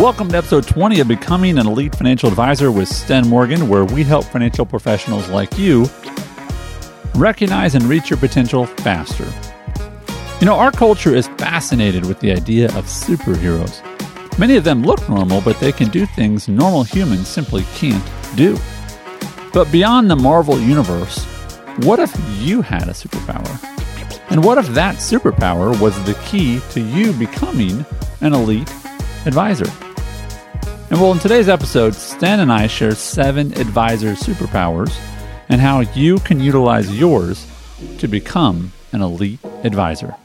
Welcome to episode 20 of Becoming an Elite Financial Advisor with Sten Morgan, where we help financial professionals like you recognize and reach your potential faster. You know, our culture is fascinated with the idea of superheroes. Many of them look normal, but they can do things normal humans simply can't do. But beyond the Marvel Universe, what if you had a superpower? And what if that superpower was the key to you becoming an elite advisor? And well, in today's episode, Sten and I share seven advisor superpowers and how you can utilize yours to become an elite advisor.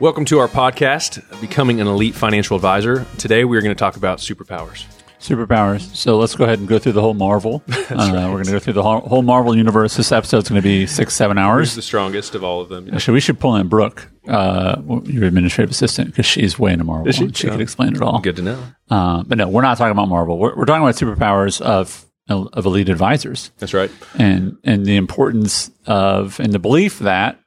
Welcome to our podcast, Becoming an Elite Financial Advisor. Today we are going to talk about superpowers. Superpowers. So let's go ahead and go through the whole Marvel. Uh, We're going to go through the whole, whole Marvel universe. This episode's going to be six, seven Who's hours. the strongest of all of them? Actually, we should pull in Brooke, uh, your administrative assistant, because she's way into Marvel. Is she? She Yeah. could explain it all. Good to know. Uh, but no, we're not talking about Marvel. We're, we're talking about superpowers of of elite advisors That's right. and and the importance of and the belief that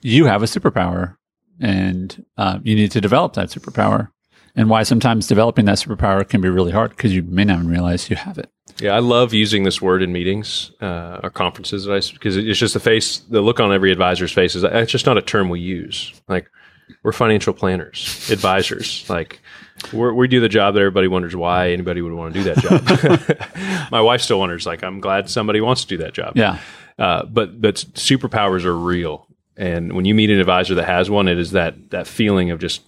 you have a superpower and uh, you need to develop that superpower and why sometimes developing that superpower can be really hard because you may not even realize you have it. Yeah, I love using this word in meetings uh, or conferences because it's just the face, the look on every advisor's face is it's just not a term we use. Like we're financial planners, advisors. Like we're, we do the job that everybody wonders why anybody would want to do that job. My wife still wonders. Like I'm glad somebody wants to do that job. Yeah. Uh, but but superpowers are real, and when you meet an advisor that has one, it is that that feeling of just.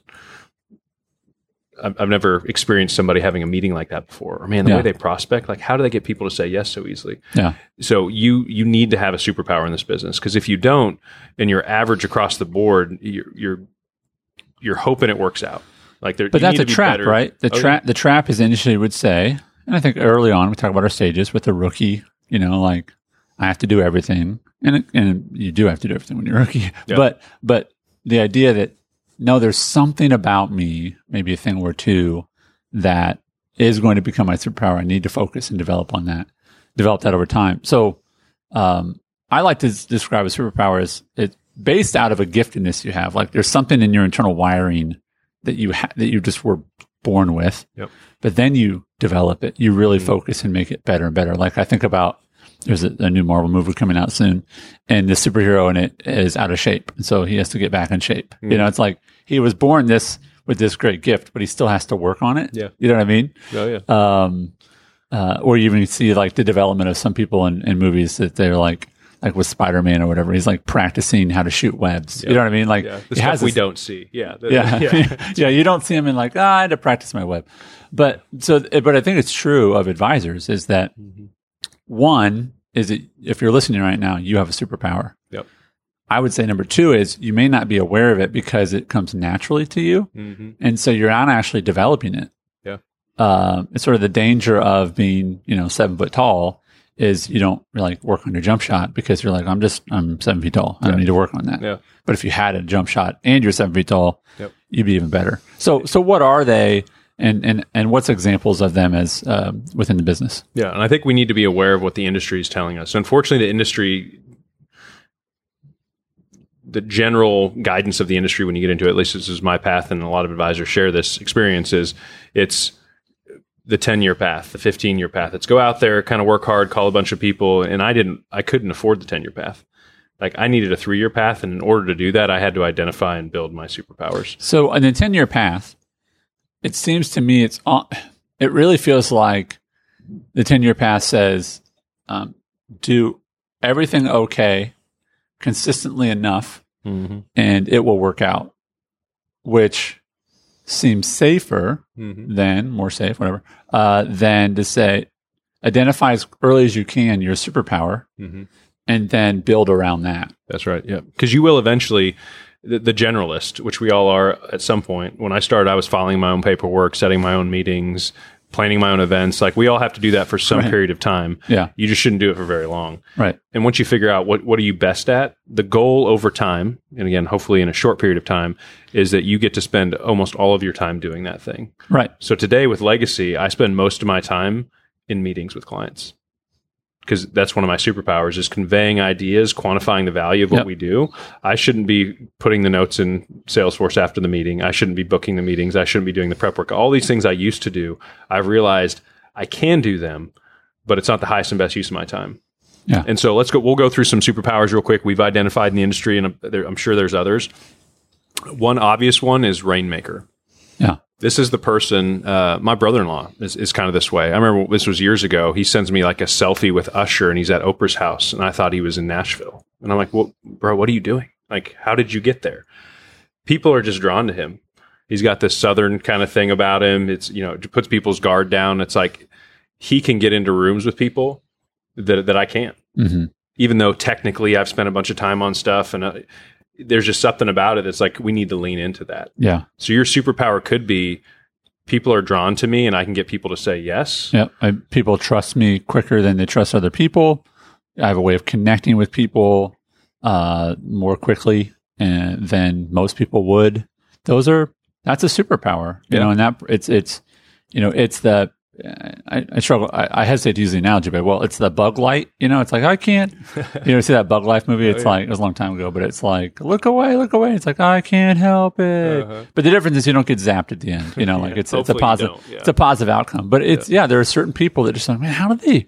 I've, I've never experienced somebody having a meeting like that before. Or man, the Yeah. way they prospect, like how do they get people to say yes so easily? Yeah. So you you need to have a superpower in this business because if you don't, and you're average across the board, you're you're, you're hoping it works out. Like there, But that's a trap, better. right? The Oh, trap the trap is initially would say, and I think early on we talk about our stages with the rookie, you know, like I have to do everything. And and you do have to do everything when you're a rookie. Yeah. But but the idea that no, there's something about me, maybe a thing or two, that is going to become my superpower. I need to focus and develop on that, develop that over time. So, um, I like to s- describe a superpower as it's based out of a giftedness you have. Like there's something in your internal wiring that you ha- that you just were born with, Yep. but then you develop it. You really focus and make it better and better. Like I think about there's a, a new Marvel movie coming out soon, and the superhero in it is out of shape, and so he has to get back in shape. You know, it's like he was born this with this great gift, but he still has to work on it. Yeah. you know what I mean. Oh yeah. Um, uh, or you even see like the development of some people in, in movies that they're like, like with Spider Man or whatever. He's like practicing how to shoot webs. You know what I mean? Like yeah. The he stuff we this- don't see. Yeah. The- yeah. yeah. yeah. You don't see him in like, ah, I had to practice my web. But so, but I think it's true of advisors is that Mm-hmm. One is that if you're listening right now, you have a superpower. Yep. I would say number two is you may not be aware of it because it comes naturally to you. hmm And so you're not actually developing it. Yeah. Um, it's sort of the danger of being, you know, seven foot tall is you don't really work on your jump shot because you're like, I'm just, I'm seven feet tall. I don't need to work on that. Yeah. But if you had a jump shot and you're seven feet tall, Yep. you'd be even better. So, so what are they, and and and what's examples of them as um, within the business? Yeah, and I think we need to be aware of what the industry is telling us. Unfortunately, the industry, the general guidance of the industry when you get into it, at least this is my path, and a lot of advisors share this experience, is it's the 10 year path, the 15 year path. It's go out there, kind of work hard, call a bunch of people. And I didn't, I couldn't afford the 10 year path. Like I needed a three year path. And in order to do that, I had to identify and build my superpowers. So, in the ten year path, it seems to me it's on, it really feels like the ten year path says um, do everything okay, consistently enough, Mm-hmm. and it will work out, which seems safer Mm-hmm. than more safe, whatever, uh, than to say identify as early as you can your superpower Mm-hmm. and then build around that. That's right. Yeah, because you will eventually. The, the generalist, which we all are at some point. When I started, I was filing my own paperwork, setting my own meetings, planning my own events. Like we all have to do that for some Right. period of time. Yeah. You just shouldn't do it for very long. Right. And once you figure out what what are you best at, the goal over time, and again, hopefully in a short period of time, is that you get to spend almost all of your time doing that thing. Right. So today with Legacy, I spend most of my time in meetings with clients. Because that's one of my superpowers is conveying ideas, quantifying the value of what Yep. we do. I shouldn't be putting the notes in Salesforce after the meeting. I shouldn't be booking the meetings. I shouldn't be doing the prep work. All these things I used to do, I've realized I can do them, but it's not the highest and best use of my time. Yeah. And so let's go. We'll go through some superpowers real quick. We've identified in the industry, and I'm, there, I'm sure there's others. One obvious one is rainmaker. Yeah. This is the person. Uh, my brother-in-law is, is kind of this way. I remember this was years ago. He sends me like a selfie with Usher, and he's at Oprah's house, and I thought he was in Nashville. And I'm like, "Well, bro, what are you doing? Like, how did you get there?" People are just drawn to him. He's got this southern kind of thing about him. It's you know, it puts people's guard down. It's like he can get into rooms with people that that I can't hmm even though technically I've spent a bunch of time on stuff and uh, there's just something about it that's like we need to lean into that. Yeah. So your superpower could be people are drawn to me and I can get people to say yes. Yeah. I, people trust me quicker than they trust other people. I have a way of connecting with people uh, more quickly and, than most people would. Those are that's a superpower, you Yeah. know, and that it's it's you know it's the I, I struggle. I, I hesitate to use the analogy, but well, it's the bug light. You know, it's like I can't. You know, see that Bug Life movie? It's yeah. like it was a long time ago, but it's like look away, look away. It's like I can't help it. Uh-huh. But the difference is you don't get zapped at the end. You know, like Yeah, it's it's a positive. yeah. It's a positive outcome. But it's yeah, there are certain people that just like man, how do they?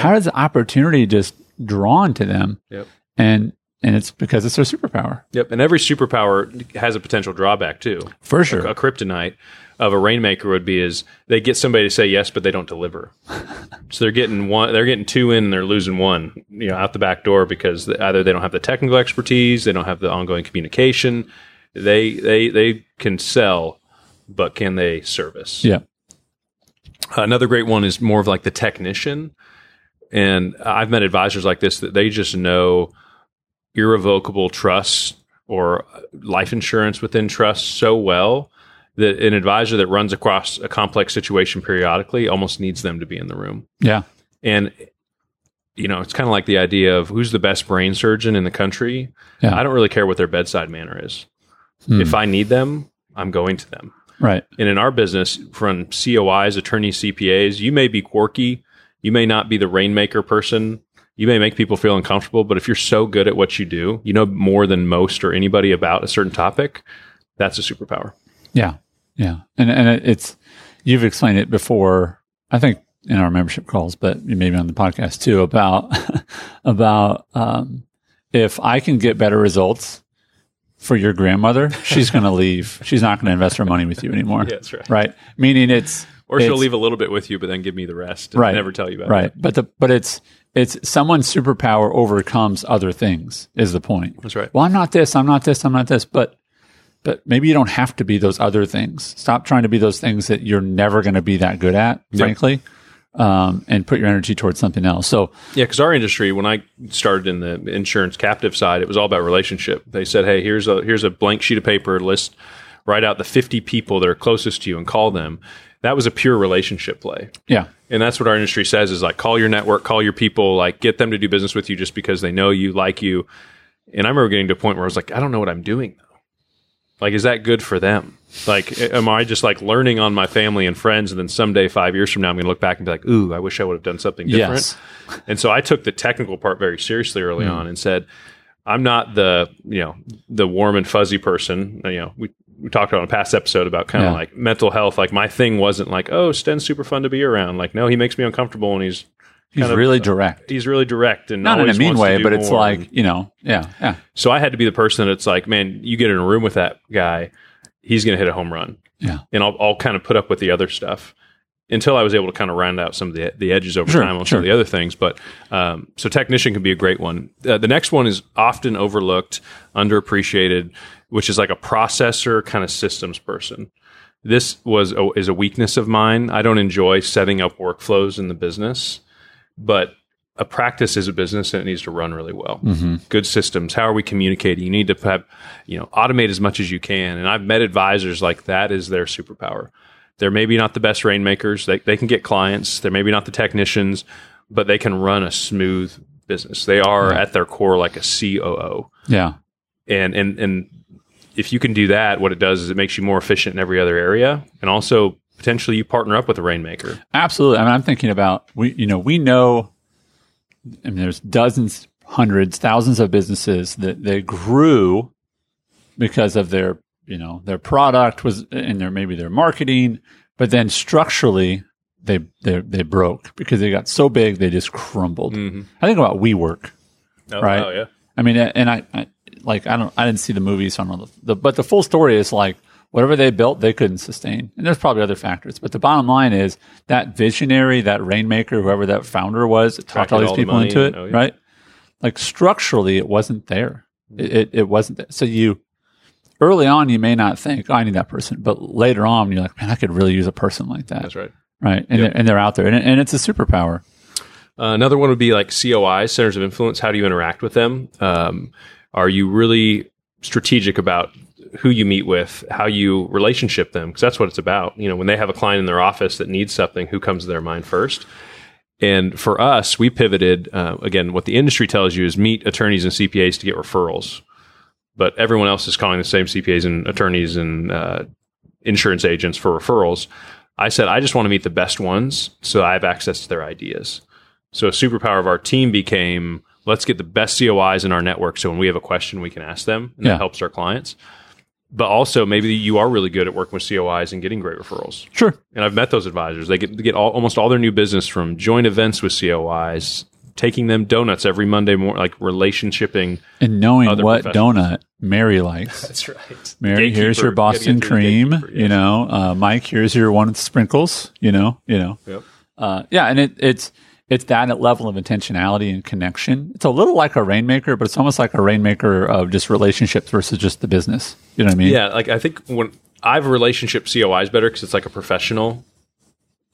How does the opportunity just drawn to them? Yep. And and it's because it's their superpower Yep. And every superpower has a potential drawback too. for sure. A kryptonite of a rainmaker would be is they get somebody to say yes, but they don't deliver. so they're getting one, they're getting two in, and they're losing one, you know, out the back door because either they don't have the technical expertise, they don't have the ongoing communication. They they they can sell, but can they service? Yeah. Another great one is more of like the technician. And I've met advisors like this that they just know irrevocable trust or life insurance within trust so well that an advisor that runs across a complex situation periodically almost needs them to be in the room. Yeah. And you know, it's kind of like the idea of who's the best brain surgeon in the country. Yeah. I don't really care what their bedside manner is. Hmm. If I need them, I'm going to them. Right. And in our business, from COIs, attorneys, CPAs, you may be quirky. You may not be the rainmaker person. You may make people feel uncomfortable, but if you're so good at what you do, you know more than most or anybody about a certain topic, that's a superpower. Yeah, yeah, and and it's you've explained it before. I think in our membership calls, but maybe on the podcast too about about um, if I can get better results for your grandmother, she's going to leave. She's not going to invest her money with you anymore. Yeah, that's right. Right. Meaning it's Or she'll it's- leave a little bit with you, but then give me the rest and Right. never tell you about right. it. Right. But the but it's it's someone's superpower overcomes other things is the point. That's right. well, I'm not this, I'm not this, I'm not this, but but maybe you don't have to be those other things. Stop trying to be those things that you're never going to be that good at, frankly, um, and put your energy towards something else. So Yeah, because our industry, when I started in the insurance captive side, it was all about relationship. They said, "Hey, here's a here's a blank sheet of paper. List, write out the 50 people that are closest to you and call them." That was a pure relationship play. yeah, And that's what our industry says is like call your network, call your people, like get them to do business with you just because they know you, like you. And I remember getting to a point where I was like, I don't know what I'm doing though. Like, is that good for them? Like, am I just like learning on my family and friends, and then someday, five years from now, I'm going to look back and be like, "Ooh, I wish I would have done something different." yes, And so I took the technical part very seriously early Hmm. on and said, I'm not the, you know, the warm and fuzzy person. You know, we, we talked about in a past episode about kind of Yeah. like mental health. Like my thing wasn't like, oh, Sten's super fun to be around. Like, no, he makes me uncomfortable and he's he's of- really direct. he's really direct and Not in a mean way, but it's like you know, yeah, yeah, so I had to be the person that's like, man, you get in a room with that guy, he's going to hit a home run. yeah, And I'll, I'll kind of put up with the other stuff until I was able to kind of round out some of the, the edges over Sure, time on sure. some of the other things. But um, so technician can be a great one. Uh, the next one is often overlooked, underappreciated, which is like a processor kind of systems person. This was a, is a weakness of mine. I don't enjoy setting up workflows in the business, but a practice is a business and it needs to run really well. Mm-hmm. Good systems. How are we communicating? You need to have, you know, automate as much as you can. And I've met advisors like that is their superpower. They're maybe not the best rainmakers. They, they can get clients. They're maybe not the technicians, but they can run a smooth business. They are at their core like a COO. yeah, And, and, and if you can do that, what it does is it makes you more efficient in every other area. And also potentially you partner up with a rainmaker. absolutely. I mean, I'm thinking about we, you know, we know I mean, there's dozens, hundreds, thousands of businesses that they grew because of their, you know, their product was and their maybe their marketing, but then structurally they they they broke because they got so big they just crumbled. Mm-hmm. I think about WeWork. Oh, Right. Oh, yeah. I mean, and I, I like I don't I didn't see the movie, so I don't know. The, but the full story is like whatever they built, they couldn't sustain, and there's probably other factors. But the bottom line is that visionary, that rainmaker, whoever that founder was, that talked all these all people money. into it, Oh, yeah. right? Like structurally, it wasn't there. It, it it wasn't there. So you early on, you may not think, oh, I need that person, but later on, you're like, man, I could really use a person like that, That's right. right? And Yep. they're, and they're out there, and, and it's a superpower. Uh, another one would be like COI, centers of influence. How do you interact with them? Um, are you really strategic about who you meet with, how you relationship them? Because that's what it's about. You know, when they have a client in their office that needs something, who comes to their mind first? And for us, we pivoted. Uh, again, what the industry tells you is meet attorneys and CPAs to get referrals, but everyone else is calling the same CPAs and attorneys and uh, insurance agents for referrals. I said, I just want to meet the best ones so I have access to their ideas. So a superpower of our team became let's get the best COIs in our network so when we have a question we can ask them and Yeah. that helps our clients. But also maybe you are really good at working with COIs and getting great referrals. Sure. And I've met those advisors. They get they get all, almost all their new business from joint events with COIs, taking them donuts every Monday morning, like relationshiping. And knowing Other what donut Mary likes. That's right. Mary, here's your Boston cream. You know, uh, Mike, here's your one with sprinkles. You know, you know. Yep. Uh, yeah, and it, it's it's that level of intentionality and connection. It's a little like a rainmaker, but it's almost like a rainmaker of just relationships versus just the business. You know what I mean? Yeah, like I think when I have a relationship COIs better because it's like a professional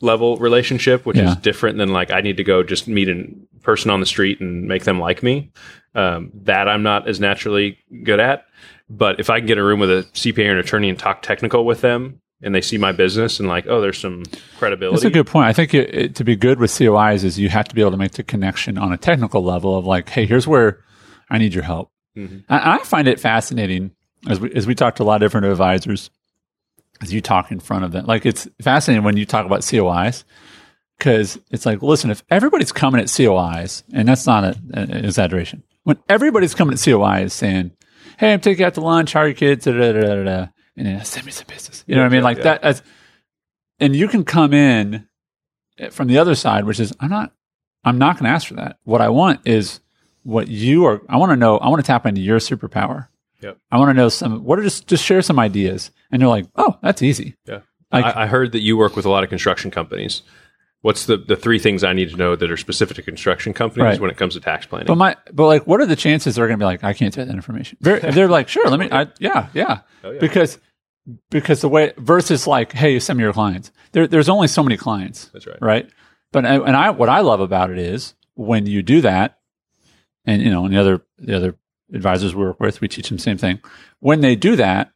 level relationship, which Yeah. is different than like I need to go just meet a person on the street and make them like me. Um, that I'm not as naturally good at. But if I can get a room with a CPA or an attorney and talk technical with them, and they see my business and like, oh, there's some credibility. That's a good point. I think it, it, to be good with COIs is you have to be able to make the connection on a technical level of like, hey, here's where I need your help. Mhm. I, I find it fascinating as we as we talk to a lot of different advisors, as you talk in front of them. Like it's fascinating when you talk about COIs because it's like, listen, if everybody's coming at COIs, and that's not a, an exaggeration, when everybody's coming at COIs saying, "Hey, I'm taking you out to lunch. How are your kids?" Da, da, da, and then send me some business. You know what I mean? yeah, Like yeah. that. As, and you can come in eh, from the other side, which is I'm not, I'm not going to ask for that. What I want is what you are. I want to know. I want to tap into your superpower. Yep. I want to know some. What are just just share some ideas, and you're like, oh, that's easy. Yeah. Like- I, I heard that you work with a lot of construction companies. What's the, the three things I need to know that are specific to construction companies Right. when it comes to tax planning? But my, but like, what are the chances they're going to be like, I can't take that information? Very, they're like, sure, let me, I, yeah, yeah, Oh, yeah. because because the way versus like, hey, send me your clients. There, there's only so many clients, That's right. right? But and I, what I love about it is when you do that, and you know, and the other the other advisors we work with, we teach them the same thing. When they do that,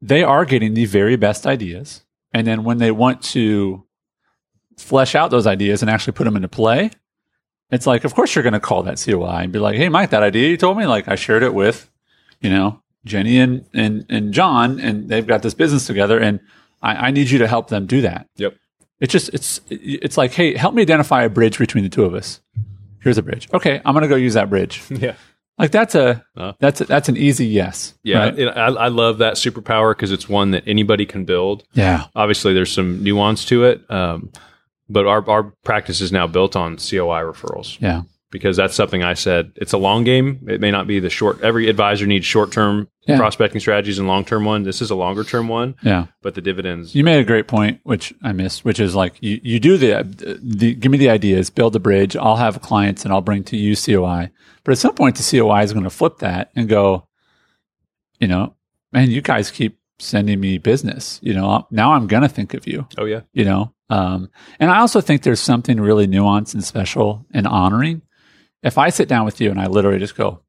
they are getting the very best ideas, and then when they want to flesh out those ideas and actually put them into play, it's like, of course, you're going to call that COI and be like, "Hey, Mike, that idea you told me, like, I shared it with, you know, Jenny and and and John, and they've got this business together, and I, I need you to help them do that." Yep. It's just it's it's like, hey, help me identify a bridge between the two of us. Here's a bridge. Okay, I'm going to go use that bridge. Yeah. Like that's a Uh. that's a, that's an easy yes. Yeah. right? I, I love that superpower because it's one that anybody can build. yeah, Obviously, there's some nuance to it. Um, but our, our practice is now built on COI referrals yeah, because that's something I said. It's a long game. It may not be the short. Every advisor needs short term Yeah. prospecting strategies and long term one. This is a longer term one, yeah. but the dividends. You made a great point, which I missed, which is like you, you do the, the give me the ideas, build the bridge. I'll have clients and I'll bring to you COI. But at some point, the COI is going to flip that and go, you know, man, you guys keep sending me business. You know, now I'm going to think of you. oh yeah. You know, um, and I also think there's something really nuanced and special and honoring. If I sit down with you and I literally just go,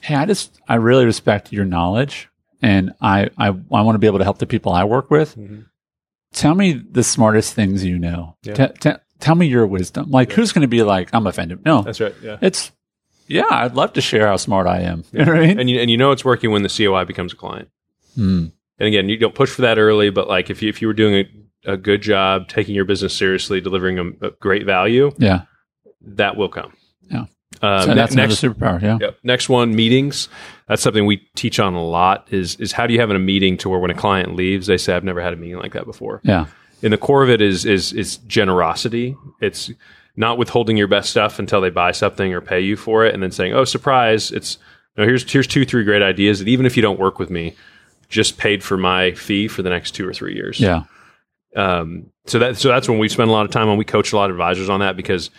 "Hey, I just I really respect your knowledge, and I I, I want to be able to help the people I work with." Mhm. tell me the smartest things you know. Yeah. Te- te- tell me your wisdom. Like, who's going to be like, I'm offended? No, That's right. Yeah. it's, yeah, I'd love to share how smart I am. You know I mean? and you and you know it's working when the COI becomes a client. Hmm. And again, you don't push for that early, but like if you if you were doing a, a good job, taking your business seriously, delivering a, a great value, Yeah. that will come. Yeah. Uh, So ne- that's next, another superpower. Yeah. Yep. Next one, meetings. That's something we teach on a lot. Is is how do you have in a meeting to where when a client leaves, they say, "I've never had a meeting like that before." Yeah. And the core of it is is is generosity. It's not withholding your best stuff until they buy something or pay you for it, and then saying, "Oh, surprise! It's no, here's here's two three great ideas that even if you don't work with me, just paid for my fee for the next two or three years." Yeah. Um, so that so that's when we spend a lot of time on. We coach a lot of advisors on that because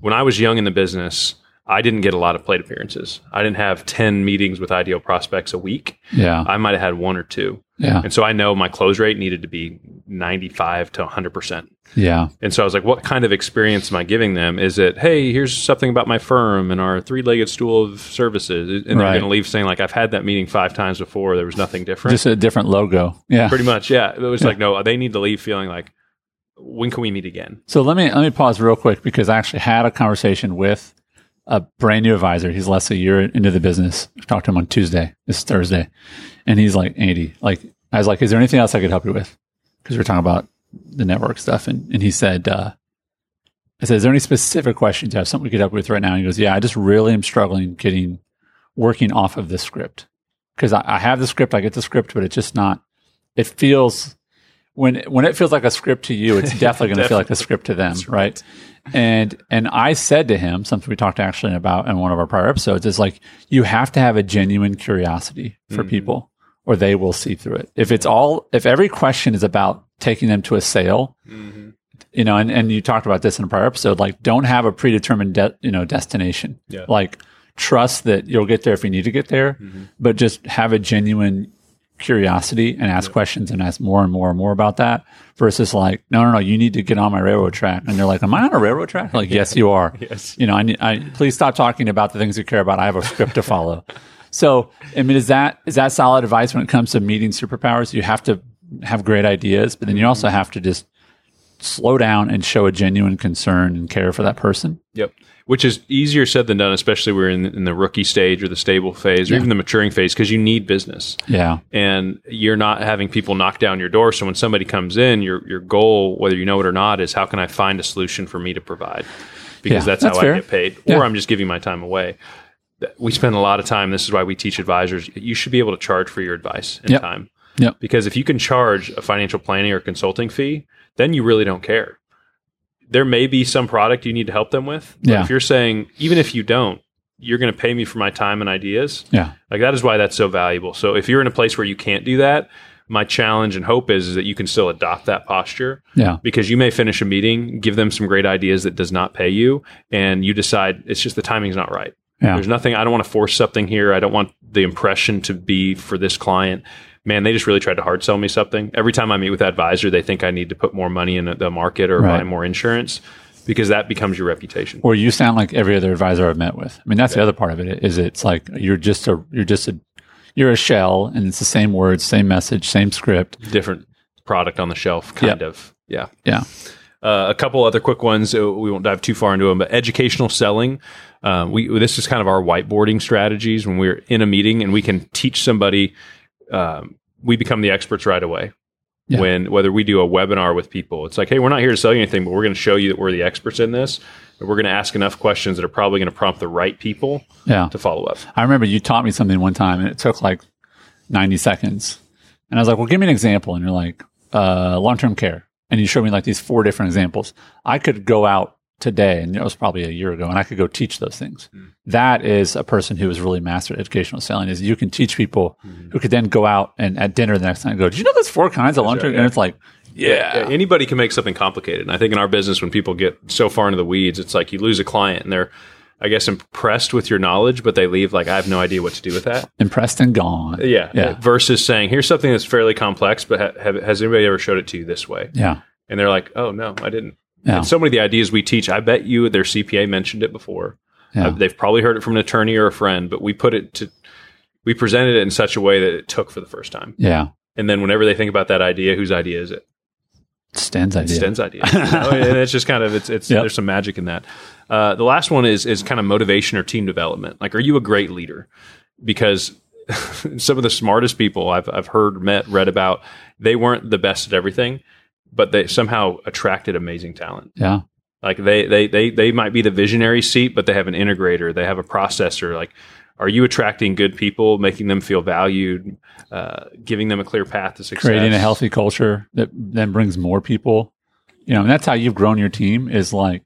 when I was young in the business, I didn't get a lot of plate appearances. I didn't have ten meetings with ideal prospects a week. Yeah. I might have had one or two, Yeah. and so I know my close rate needed to be ninety five to hundred percent. Yeah. And so I was like, what kind of experience am I giving them? Is it, hey, here's something about my firm and our three legged stool of services? And they're going to leave saying, like, I've had that meeting five times before. There was nothing different. Just a different logo. Yeah. Pretty much. Yeah. It was Yeah. like, no, they need to leave feeling like, when can we meet again? So let me let me pause real quick because I actually had a conversation with a brand new advisor. He's less than a year into the business. I talked to him on Tuesday. It's Thursday, and he's like, Andy, like I was like, is there anything else I could help you with? Because we are talking about the network stuff, and and he said, uh, I said, is there any specific questions you have? Something we could help you with right now? And he goes, yeah, I just really am struggling getting working off of this script because I, I have the script, I get the script, but it's just not. It feels when when it feels like a script to you, it's definitely going to feel like a script to them, right? And and I said to him something we talked actually about in one of our prior episodes is like you have to have a genuine curiosity for hmm. people, or they will see through it. If it's all if every question is about taking them to a sale, mm-hmm. you know, and, and you talked about this in a prior episode, like don't have a predetermined de- you know destination. Yeah. Like trust that you'll get there if you need to get there, mm-hmm. but just have a genuine curiosity and ask questions and ask more and more and more about that versus like, no, no, no, you need to get on my railroad track. And they're like, am I on a railroad track? Like, yes, you are. Yes. You know, I, need, I please stop talking about the things you care about. I have a script to follow. So, I mean, is that, is that solid advice when it comes to meeting superpowers? You have to have great ideas, but then you mm-hmm. also have to just slow down and show a genuine concern and care for that person. Yep. Which is easier said than done, especially we're in, in the rookie stage or the stable phase or Yeah. even the maturing phase because you need business. Yeah. and you're not having people knock down your door. So when somebody comes in, your your goal, whether you know it or not, is how can I find a solution for me to provide? Because Yeah, that's, that's how fair. I get paid, Yeah. or I'm just giving my time away. We spend a lot of time. This is why we teach advisors. You should be able to charge for your advice and Yep. time. Yep. Because if you can charge a financial planning or consulting fee, then you really don't care. There may be some product you need to help them with. Yeah. if you're saying, even if you don't, you're going to pay me for my time and ideas. Yeah. Like that is why that's so valuable. So if you're in a place where you can't do that, my challenge and hope is, is that you can still adopt that posture Yeah. because you may finish a meeting, give them some great ideas that does not pay you, and you decide it's just the timing's not right. Yeah. There's nothing. I don't want to force something here. I don't want the impression to be for this client. Man, they just really tried to hard sell me something. Every time I meet with that advisor, they think I need to put more money in the market or Right. buy more insurance because that becomes your reputation. or you sound like every other advisor I've met with. I mean, that's the other part of it is it's like you're just a you're just a you're a shell, and it's the same words, same message, same script. Different product on the shelf, kind Yep. of. Yeah. Yeah, Uh, a couple other quick ones. uh, We won't dive too far into them, but educational selling. Uh, we this is kind of our whiteboarding strategies when we're in a meeting and we can teach somebody. Um, we become the experts right away. Yeah. When whether we do a webinar with people, it's like, hey, we're not here to sell you anything, but we're going to show you that we're the experts in this. And we're going to ask enough questions that are probably going to prompt the right people yeah. to follow up. I remember you taught me something one time, and it took like ninety seconds, and I was like, "Well, give me an example." And you're like, uh, "Long term care," and you showed me like these four different examples. I could go out today, and it was probably a year ago, and I could go teach those things. Hmm. That is a person who has really mastered educational selling. Is you can teach people hmm. who could then go out and at dinner the next night go, "Did you know there's four kinds of term?" right, And it's like, yeah, Yeah, anybody can make something complicated. And I think in our business, when people get so far into the weeds, it's like you lose a client and they're, I guess, impressed with your knowledge, but they leave like, I have no idea what to do with that. impressed and gone. Yeah. Yeah. Versus saying, here's something that's fairly complex, but ha- have, has anybody ever showed it to you this way? yeah, And they're like, oh, no, I didn't. Yeah. And so many of the ideas we teach, I bet you their CPA mentioned it before. yeah. Uh, they've probably heard it from an attorney or a friend, but we put it to, we presented it in such a way that it took for the first time. yeah. And then whenever they think about that idea, whose idea is it? Sten's idea. Sten's idea. You know, and it's just kind of it's it's Yep. there's some magic in that. Uh, the last one is is kind of motivation or team development. Like, are you a great leader? Because some of the smartest people I've I've heard, met, read about, they weren't the best at everything, but they somehow attracted amazing talent. Yeah. Like they they they they might be the visionary seat, but they have an integrator, they have a processor. Like, are you attracting good people, making them feel valued, uh, giving them a clear path to success, creating a healthy culture that then brings more people. You know, and that's how you've grown your team. Is like,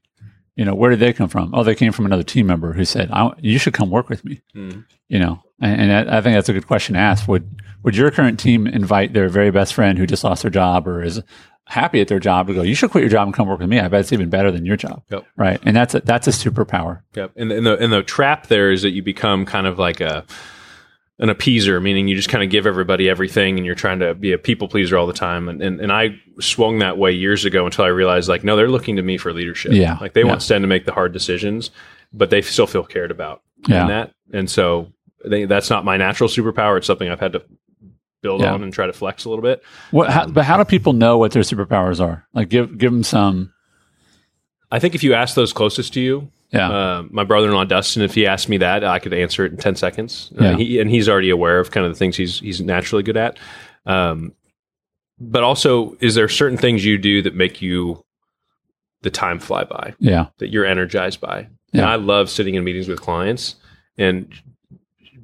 you know, where did they come from? Oh, they came from another team member who said, I, "You should come work with me." Mhm. You know, and, and I I think that's a good question to ask. Would Would your current team invite their very best friend who just lost their job or is happy at their job to go? You should quit your job and come work with me. I bet it's even better than your job, Yep. right? And that's a, that's a superpower. Yep. And, and the and the trap there is that you become kind of like a an appeaser, meaning you just kind of give everybody everything and you're trying to be a people pleaser all the time. And, and and I swung that way years ago until I realized like, no, they're looking to me for leadership. Yeah. Like they Yeah. want Sten to make the hard decisions, but they still feel cared about Yeah. in that. And so they, that's not my natural superpower. It's something I've had to build Yeah. on and try to flex a little bit. What? How, but how do people know what their superpowers are? Like, give give them some. I think if you ask those closest to you, Yeah, Uh, my brother-in-law Dustin, if he asked me that, I could answer it in ten seconds. Uh, Yeah. he, and he's already aware of kind of the things he's he's naturally good at. Um, but also, is there certain things you do that make you the time fly by yeah, that you're energized by? And Yeah. I love sitting in meetings with clients and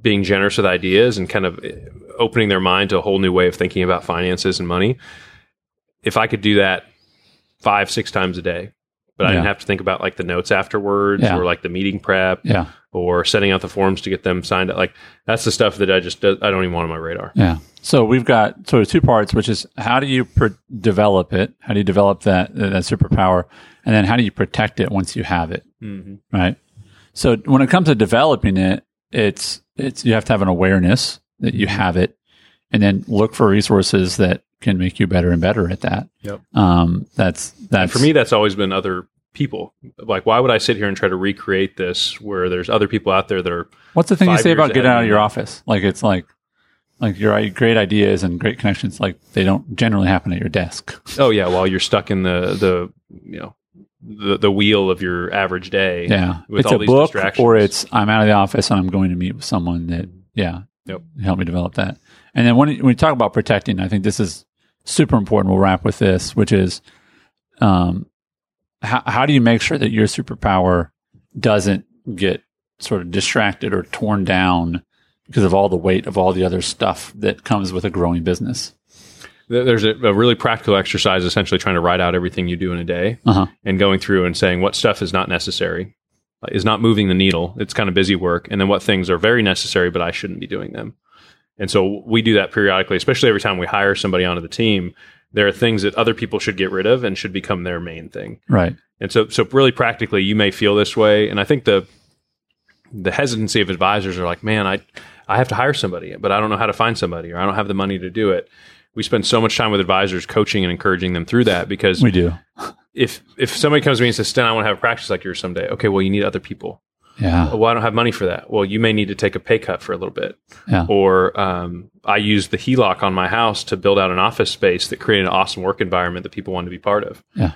being generous with ideas and kind of uh, opening their mind to a whole new way of thinking about finances and money. If I could do that five, six times a day, but I didn't have to think about like the notes afterwards Yeah. or like the meeting prep yeah, or setting out the forms to get them signed up. Like that's the stuff that I just I don't even want on my radar. yeah. So we've got sort of two parts, which is how do you pr- develop it? How do you develop that that superpower, and then how do you protect it once you have it? Mm-hmm. right? So when it comes to developing it, it's it's you have to have an awareness that you have it, and then look for resources that can make you better and better at that. Yep. Um, that's that's For me, that's always been other people. Like, why would I sit here and try to recreate this where there's other people out there that are What's the thing you say about getting out of of your office? Like it's like like your great ideas and great connections, like they don't generally happen at your desk. oh yeah, while you're stuck in the the you know the the wheel of your average day. Yeah, With it's all a these book distractions. or it's I'm out of the office and I'm going to meet with someone that yeah Yep. help me develop that. And then when when we talk about protecting, I think this is super important. We'll wrap with this, which is um how how do you make sure that your superpower doesn't get sort of distracted or torn down because of all the weight of all the other stuff that comes with a growing business. There- There's a, a really practical exercise, essentially trying to write out everything you do in a day Uh-huh. and going through and saying what stuff is not necessary, uh, is not moving the needle. It's kind of busy work, and then what things are very necessary, but I shouldn't be doing them. And so we do that periodically, especially every time we hire somebody onto the team. There are things that other people should get rid of and should become their main thing. Right. And so, so really practically, you may feel this way. And I think the the hesitancy of advisors are like, man, I I have to hire somebody, but I don't know how to find somebody, or I don't have the money to do it. We spend so much time with advisors, coaching and encouraging them through that because We do. if if somebody comes to me and says, "Sten, I want to have a practice like yours someday," okay, well, you need other people. Yeah. Well, I don't have money for that. Well, you may need to take a pay cut for a little bit. Yeah. Or um, I used the HELOC on my house to build out an office space that created an awesome work environment that people wanted to be part of. Yeah.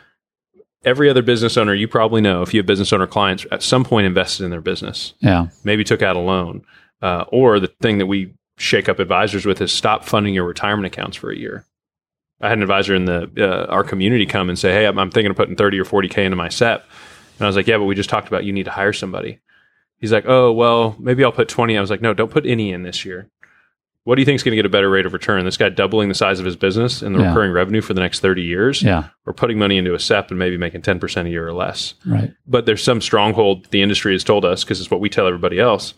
Every other business owner, you probably know, if you have business owner clients, at some point invested in their business, Yeah. maybe took out a loan. Uh, or the thing that we shake up advisors with is stop funding your retirement accounts for a year. I had an advisor in the uh, our community come and say, "Hey, I'm, I'm thinking of putting 30 or 40 k into my SEP," and I was like, "Yeah, but we just talked about you need to hire somebody." He's like, "Oh, well, maybe I'll put 20." I was like, "No, don't put any in this year." What do you think is going to get a better rate of return? This guy doubling the size of his business and the Yeah. recurring revenue for the next 30 years, Yeah. or putting money into a SEP and maybe making 10% a year or less? Right. but there's some stronghold the industry has told us because it's what we tell everybody else.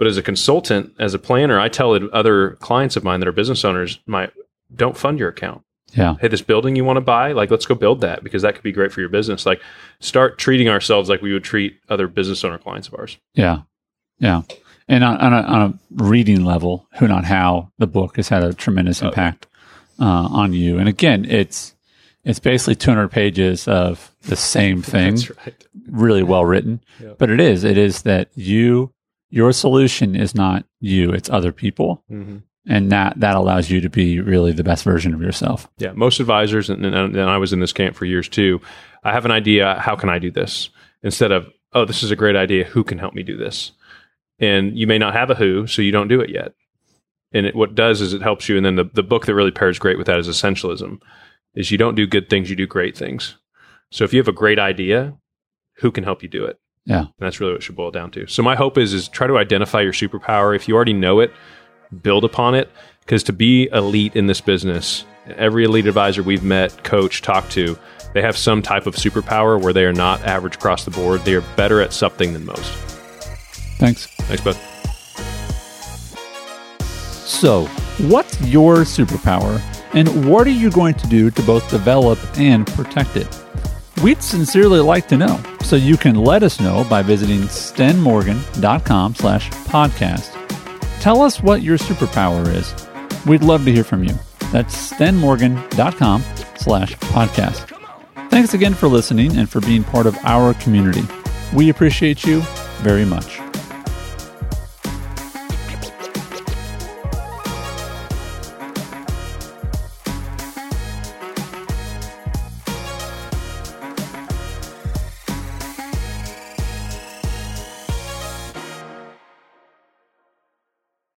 But as a consultant, as a planner, I tell other clients of mine that are business owners, my don't fund your account. Yeah. Hey, this building you want to buy, like let's go build that because that could be great for your business. Like start treating ourselves like we would treat other business owner clients of ours. Yeah, yeah. And on, on, a, on a reading level, Who Not How, the book has had a tremendous Oh, impact uh, on you. And again, it's it's basically 200 pages of the same thing, That's right. really well written. Yeah. But it is, it is that you, your solution is not you; it's other people, hmm and that that allows you to be really the best version of yourself. Yeah, most advisors, and, and, and I was in this camp for years too. I have an idea. How can I do this? Instead of, oh, this is a great idea. Who can help me do this? And you may not have a who, so you don't do it yet. And it, what it does is it helps you. And then the, the book that really pairs great with that is Essentialism. Is you don't do good things, you do great things. So if you have a great idea, who can help you do it. Yeah. And that's really what it should boil down to. So my hope is is try to identify your superpower. If you already know it, build upon it. Because to be elite in this business, every elite advisor we've met, coach, talked to, they have some type of superpower where they are not average across the board. They are better at something than most. Thanks. Thanks, bud. So, what's your superpower, and what are you going to do to both develop and protect it? We'd sincerely like to know, so you can let us know by visiting stenmorgan.com slash podcast. Tell us what your superpower is. We'd love to hear from you. That's stenmorgan.com slash podcast. Thanks again for listening and for being part of our community. We appreciate you very much.